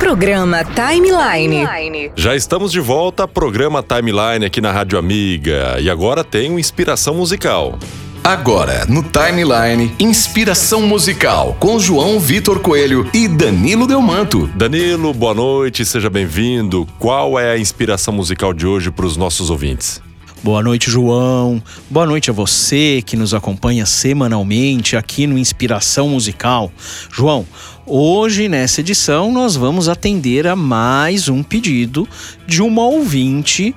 Programa Timeline. Já estamos de volta, programa Timeline aqui na Rádio Amiga. E agora tem inspiração musical. Agora, no Timeline, inspiração musical com João Vitor Coelho e Danilo Delmanto. Danilo, boa noite, seja bem-vindo. Qual é a inspiração musical de hoje para os nossos ouvintes? Boa noite, João. Boa noite a você que nos acompanha semanalmente aqui no Inspiração Musical. João, hoje nessa edição nós vamos atender a mais um pedido de uma ouvinte,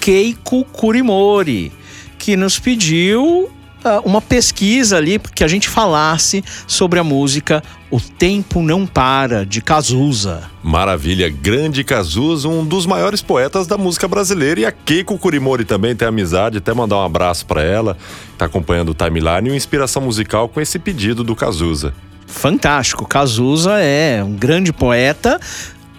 Keiko Kurimori, que nos pediu uma pesquisa ali que a gente falasse sobre a música O Tempo Não Para, de Cazuza. Maravilha, grande Cazuza, um dos maiores poetas da música brasileira. E a Keiko Kurimori também tem amizade, até mandar um abraço para ela, tá acompanhando o timeline e uma inspiração musical com esse pedido do Cazuza. Fantástico, Cazuza é um grande poeta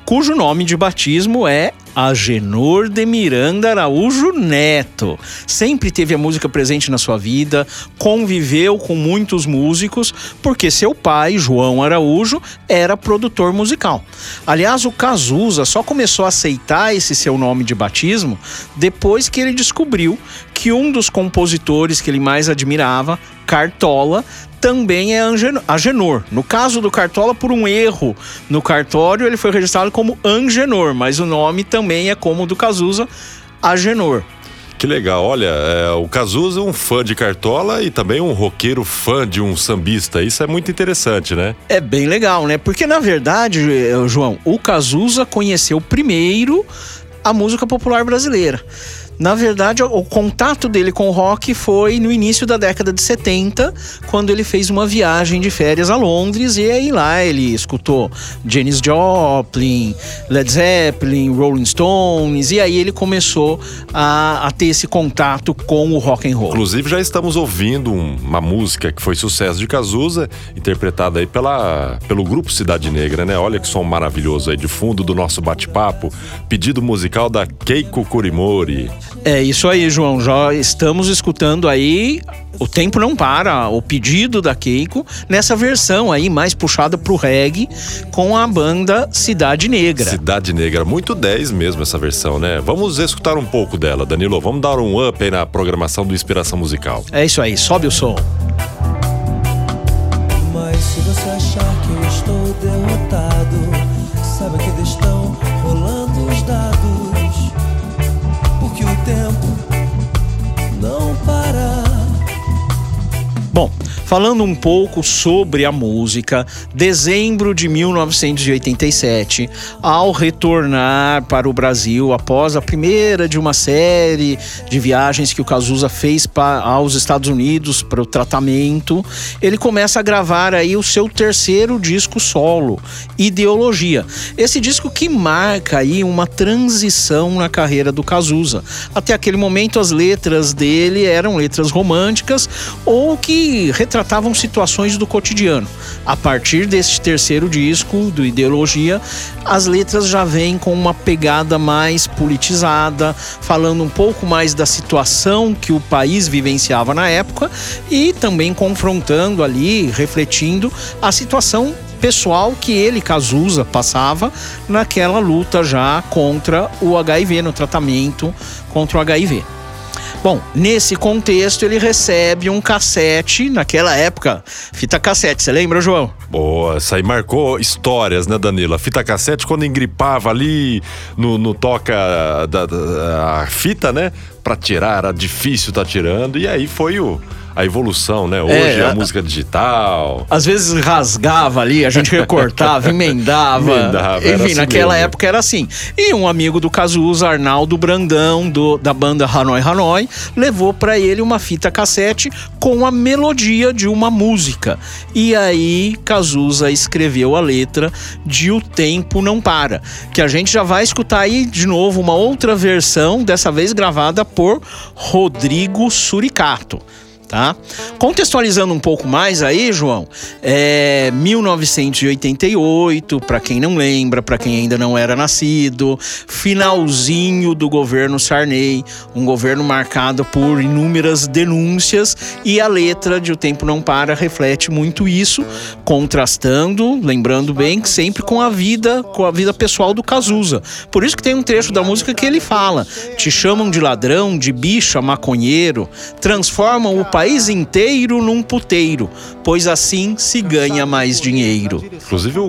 cujo nome de batismo é Agenor de Miranda Araújo Neto. Sempre teve a música presente na sua vida, conviveu com muitos músicos, porque seu pai, João Araújo, era produtor musical. Aliás, o Cazuza só começou a aceitar esse seu nome de batismo depois que ele descobriu que um dos compositores que ele mais admirava, Cartola, também é Agenor. No caso do Cartola, por um erro no cartório, ele foi registrado como Angenor, mas o nome também é como o do Cazuza, Agenor. Que legal, olha, é, o Cazuza é um fã de Cartola e também um roqueiro fã de um sambista. Isso é muito interessante, né? É bem legal, né? Porque na verdade, João, o Cazuza conheceu primeiro a música popular brasileira. Na verdade, o contato dele com o rock foi no início da década de 70, quando ele fez uma viagem de férias a Londres e aí lá ele escutou Janis Joplin, Led Zeppelin, Rolling Stones e aí ele começou a, a ter esse contato com o rock and roll. Inclusive já estamos ouvindo uma música que foi sucesso de Cazuza, interpretada aí pela, pelo grupo Cidade Negra, né? Olha que som maravilhoso aí de fundo do nosso bate-papo, pedido musical da Keiko Kurimori. É isso aí, João. Já estamos escutando aí o Tempo Não Para, o pedido da Keiko, nessa versão aí mais puxada pro reggae, com a banda Cidade Negra. Cidade Negra, muito 10 mesmo essa versão, né? Vamos escutar um pouco dela, Danilo. Vamos dar um up aí na programação do Inspiração Musical. É isso aí, sobe o som. Mas se você achar que eu estou derrotado, sabe que estão falando um pouco sobre a música, dezembro de 1987, ao retornar para o Brasil após a primeira de uma série de viagens que o Cazuza fez para, aos Estados Unidos para o tratamento, ele começa a gravar aí o seu terceiro disco solo, Ideologia. Esse disco que marca aí uma transição na carreira do Cazuza. Até aquele momento as letras dele eram letras românticas ou que retratavam situações do cotidiano. A partir desse terceiro disco, do Ideologia, as letras já vêm com uma pegada mais politizada, falando um pouco mais da situação que o país vivenciava na época e também confrontando ali, refletindo a situação pessoal que ele, Cazuza, passava naquela luta já contra o HIV, no tratamento contra o HIV. Bom, nesse contexto ele recebe um cassete, naquela época, fita cassete, você lembra, João? Boa, essa aí marcou histórias, né, Danila? Fita cassete, quando engripava ali no, no toca da, da fita, né? Pra tirar, era difícil tá tirando, e aí foi o a evolução, né? Hoje é, é a, a música digital. Às vezes rasgava ali, a gente recortava, emendava. emendava Enfim, assim naquela mesmo. época era assim. E um amigo do Cazuza, Arnaldo Brandão, do, da banda Hanoi Hanoi, levou para ele uma fita cassete com a melodia de uma música. E aí Cazuza escreveu a letra de O Tempo Não Para, que a gente já vai escutar aí de novo uma outra versão, dessa vez gravada por Rodrigo Suricato. Tá? Contextualizando um pouco mais aí, João, é 1988, para quem não lembra, para quem ainda não era nascido, finalzinho do governo Sarney, um governo marcado por inúmeras denúncias e a letra de O Tempo Não Para reflete muito isso, contrastando, lembrando bem, sempre com a vida, com a vida pessoal do Cazuza. Por isso que tem um trecho da música que ele fala: "Te chamam de ladrão, de bicha, maconheiro, transformam o país inteiro num puteiro, pois assim se ganha mais dinheiro." Inclusive,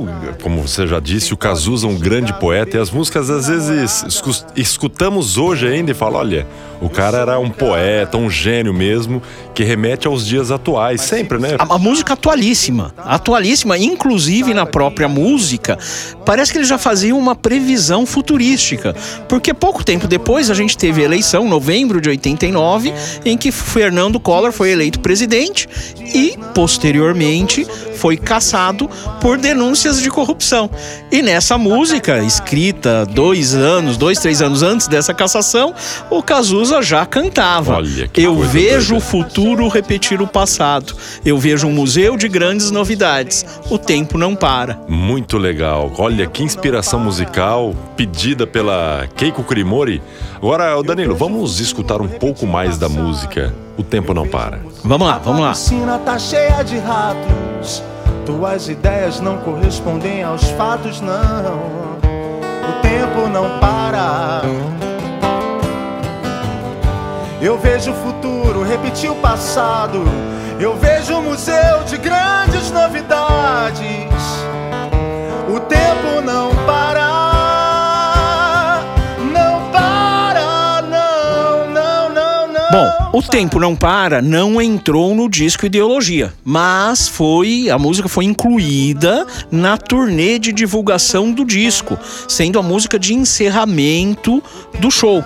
como você já disse, o Cazuza é um grande poeta e as músicas às vezes escu- escutamos hoje ainda e fala, olha, o cara era um poeta, um gênio mesmo, que remete aos dias atuais, sempre, né? A, a música atualíssima, atualíssima, inclusive na própria música, parece que ele já fazia uma previsão futurística, porque pouco tempo depois a gente teve a eleição, novembro de 89, em que Fernando Collor foi eleito presidente e posteriormente foi caçado por denúncias de corrupção. E nessa música, escrita dois anos, dois, três anos antes dessa cassação, o Cazuza já cantava. Olha que Eu vejo o futuro repetir o passado. Eu vejo um museu de grandes novidades. O tempo não para. Muito legal. Olha que inspiração musical pedida pela Keiko Kurimori. Agora, Danilo, vamos escutar um pouco mais da música. O tempo não para. Vamos lá, vamos lá. A piscina tá cheia de ratos. Tuas ideias não correspondem aos fatos, não. O tempo não para. Eu vejo o futuro repetir o passado. Eu vejo um museu de grandes novidades. Bom, o tempo não para não entrou no disco Ideologia, mas foi a música foi incluída na turnê de divulgação do disco, sendo a música de encerramento do show.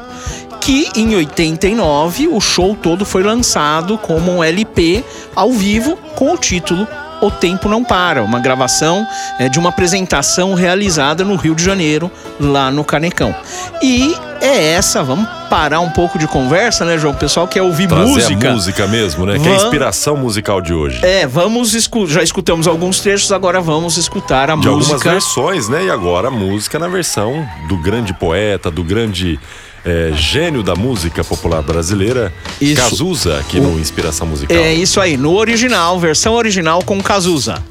Que em 89 o show todo foi lançado como um LP ao vivo com o título O Tempo Não Para, uma gravação é, de uma apresentação realizada no Rio de Janeiro, lá no Canecão. E é essa, vamos parar um pouco de conversa, né, João? O pessoal quer ouvir Trazer música. a música mesmo, né? Que é a inspiração musical de hoje. É, vamos escu já escutamos alguns trechos, agora vamos escutar a de algumas música. versões, né? E agora a música na versão do grande poeta, do grande é, gênio da música popular brasileira, Isso. Cazuza, aqui no Inspiração Musical. É isso aí, no original, versão original com Cazuza.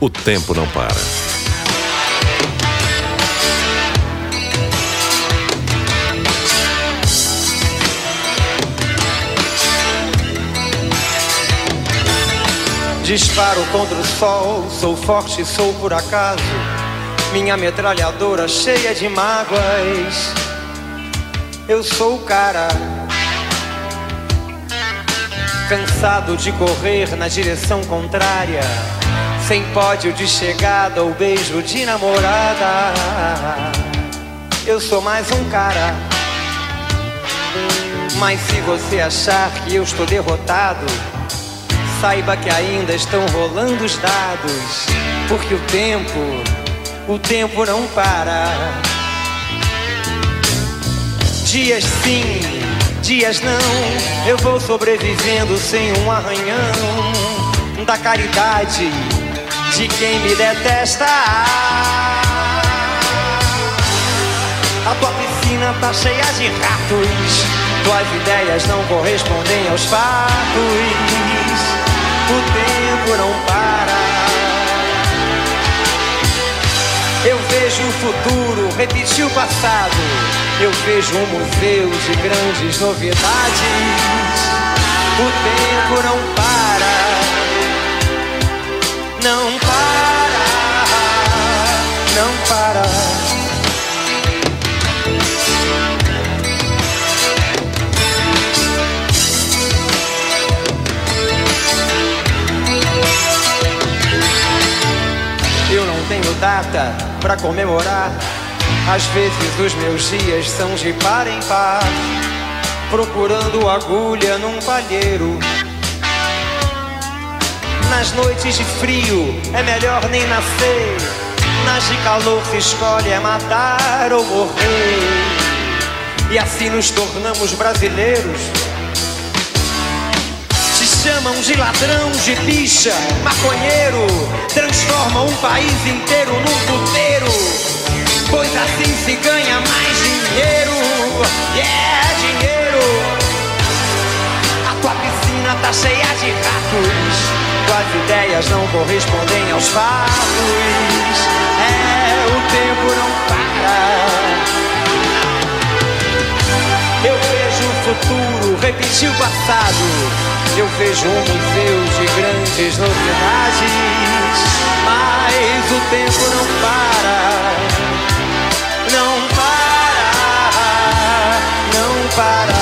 O tempo não para. Disparo contra o sol, sou forte, sou por acaso. Minha metralhadora cheia de mágoas. Eu sou o cara. Cansado de correr na direção contrária. Sem pódio de chegada ou beijo de namorada. Eu sou mais um cara. Mas se você achar que eu estou derrotado. Saiba que ainda estão rolando os dados, porque o tempo, o tempo não para. Dias sim, dias não, eu vou sobrevivendo sem um arranhão da caridade de quem me detesta. A tua piscina tá cheia de ratos. Tuas ideias não correspondem aos fatos. O futuro repetir o passado. Eu vejo um museu de grandes novidades. O tempo não para. Não para. Não para. Pra comemorar. Às vezes os meus dias são de par em par, procurando agulha num palheiro. Nas noites de frio é melhor nem nascer. Nas de calor se escolhe é matar ou morrer. E assim nos tornamos brasileiros. Chamam de ladrão, de bicha, maconheiro, transforma um país inteiro num puteiro. Pois assim se ganha mais dinheiro, yeah, dinheiro. A tua piscina tá cheia de ratos, tuas ideias não correspondem aos fatos. É, o tempo não para. Eu vejo o futuro repetir o passado. Eu vejo um museu de grandes novidades. Mas o tempo não para. Não para. Não para.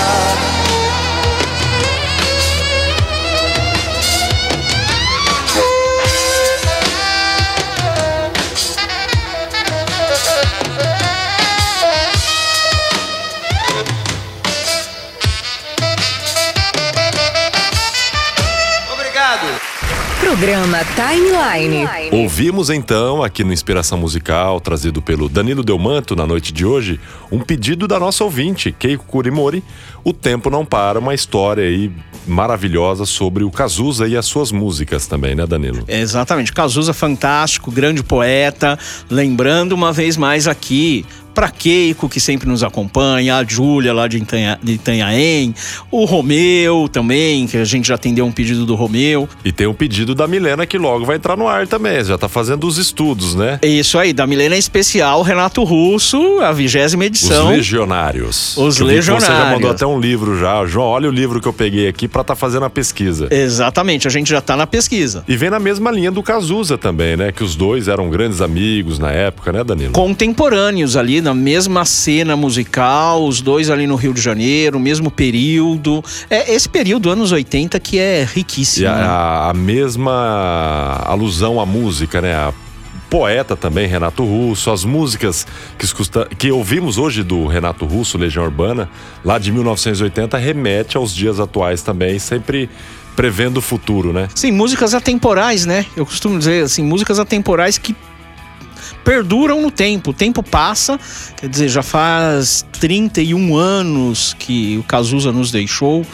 Timeline. Ouvimos então, aqui no Inspiração Musical, trazido pelo Danilo Delmanto na noite de hoje, um pedido da nossa ouvinte, Keiko Kurimori. O Tempo Não Para, uma história aí maravilhosa sobre o Cazuza e as suas músicas também, né, Danilo? Exatamente. Cazuza fantástico, grande poeta. Lembrando uma vez mais aqui para Keiko, que sempre nos acompanha, a Júlia lá de, Itanha, de Itanhaém, o Romeu também, que a gente já atendeu um pedido do Romeu. E tem um pedido da Milena que logo vai entrar no ar também, já tá fazendo os estudos, né? É Isso aí, da Milena Especial, Renato Russo, a vigésima edição. Os Legionários. Os eu que Você já Legionários. mandou até um livro já. João, olha o livro que eu peguei aqui pra tá fazendo a pesquisa. Exatamente, a gente já tá na pesquisa. E vem na mesma linha do Cazuza também, né? Que os dois eram grandes amigos na época, né, Danilo? Contemporâneos ali, mesma cena musical, os dois ali no Rio de Janeiro, mesmo período. É esse período, anos 80, que é E riquíssimo. né? a, a mesma alusão à música, né? A poeta também, Renato Russo, as músicas que, escuta- que ouvimos hoje do Renato Russo, Legião Urbana, lá de 1980, remete aos dias atuais também, sempre prevendo o futuro, né? Sim, músicas atemporais, né? Eu costumo dizer assim, músicas atemporais que perduram no tempo. O tempo passa, quer dizer, já faz 31 anos que o Cazuza nos deixou.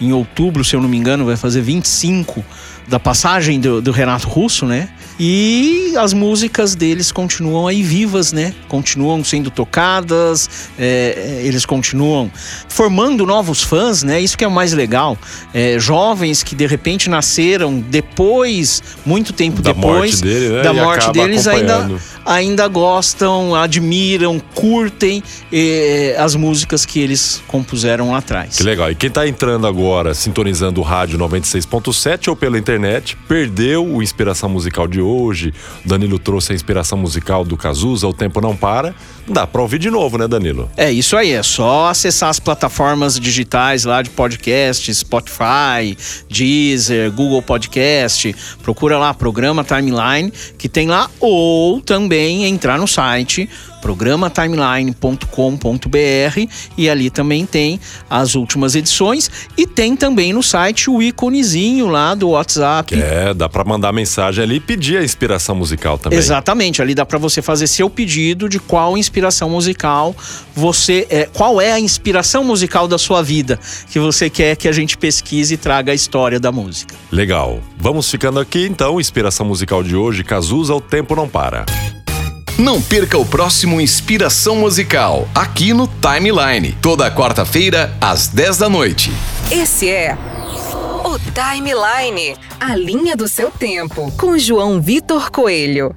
Em outubro, se eu não me engano, vai fazer 25 da passagem do, do Renato Russo, né? E as músicas deles continuam aí vivas, né? Continuam sendo tocadas, é, é, eles continuam formando novos fãs, né? Isso que é o mais legal. É, jovens que de repente nasceram depois, muito tempo Da depois morte dele, né? da E morte deles, ainda. Ainda gostam, admiram, curtem eh, as músicas que eles compuseram lá atrás. Que legal. E quem tá entrando agora, sintonizando o rádio 96.7 ou pela internet, perdeu o Inspiração Musical de hoje. Danilo trouxe a inspiração musical do Cazuza, O Tempo Não Para. Dá pra ouvir de novo, né, Danilo? É isso aí, é só acessar as plataformas digitais lá de podcast, Spotify, Deezer, Google Podcast, procura lá programa Timeline que tem lá ou também entrar no site programatimeline.com.br e ali também tem as últimas edições e tem também no site o íconezinho lá do WhatsApp. É, dá pra mandar mensagem ali e pedir a inspiração musical também. Exatamente, ali dá para você fazer seu pedido de qual inspiração musical você é, qual é a inspiração musical da sua vida que você quer que a gente pesquise e traga a história da música. Legal. Vamos ficando aqui então. Inspiração musical de hoje, Cazuza, O Tempo Não Para. Não perca o próximo Inspiração Musical, aqui no Timeline, toda quarta-feira, às 10 da noite. Esse é o Timeline, a linha do seu tempo, com João Vitor Coelho.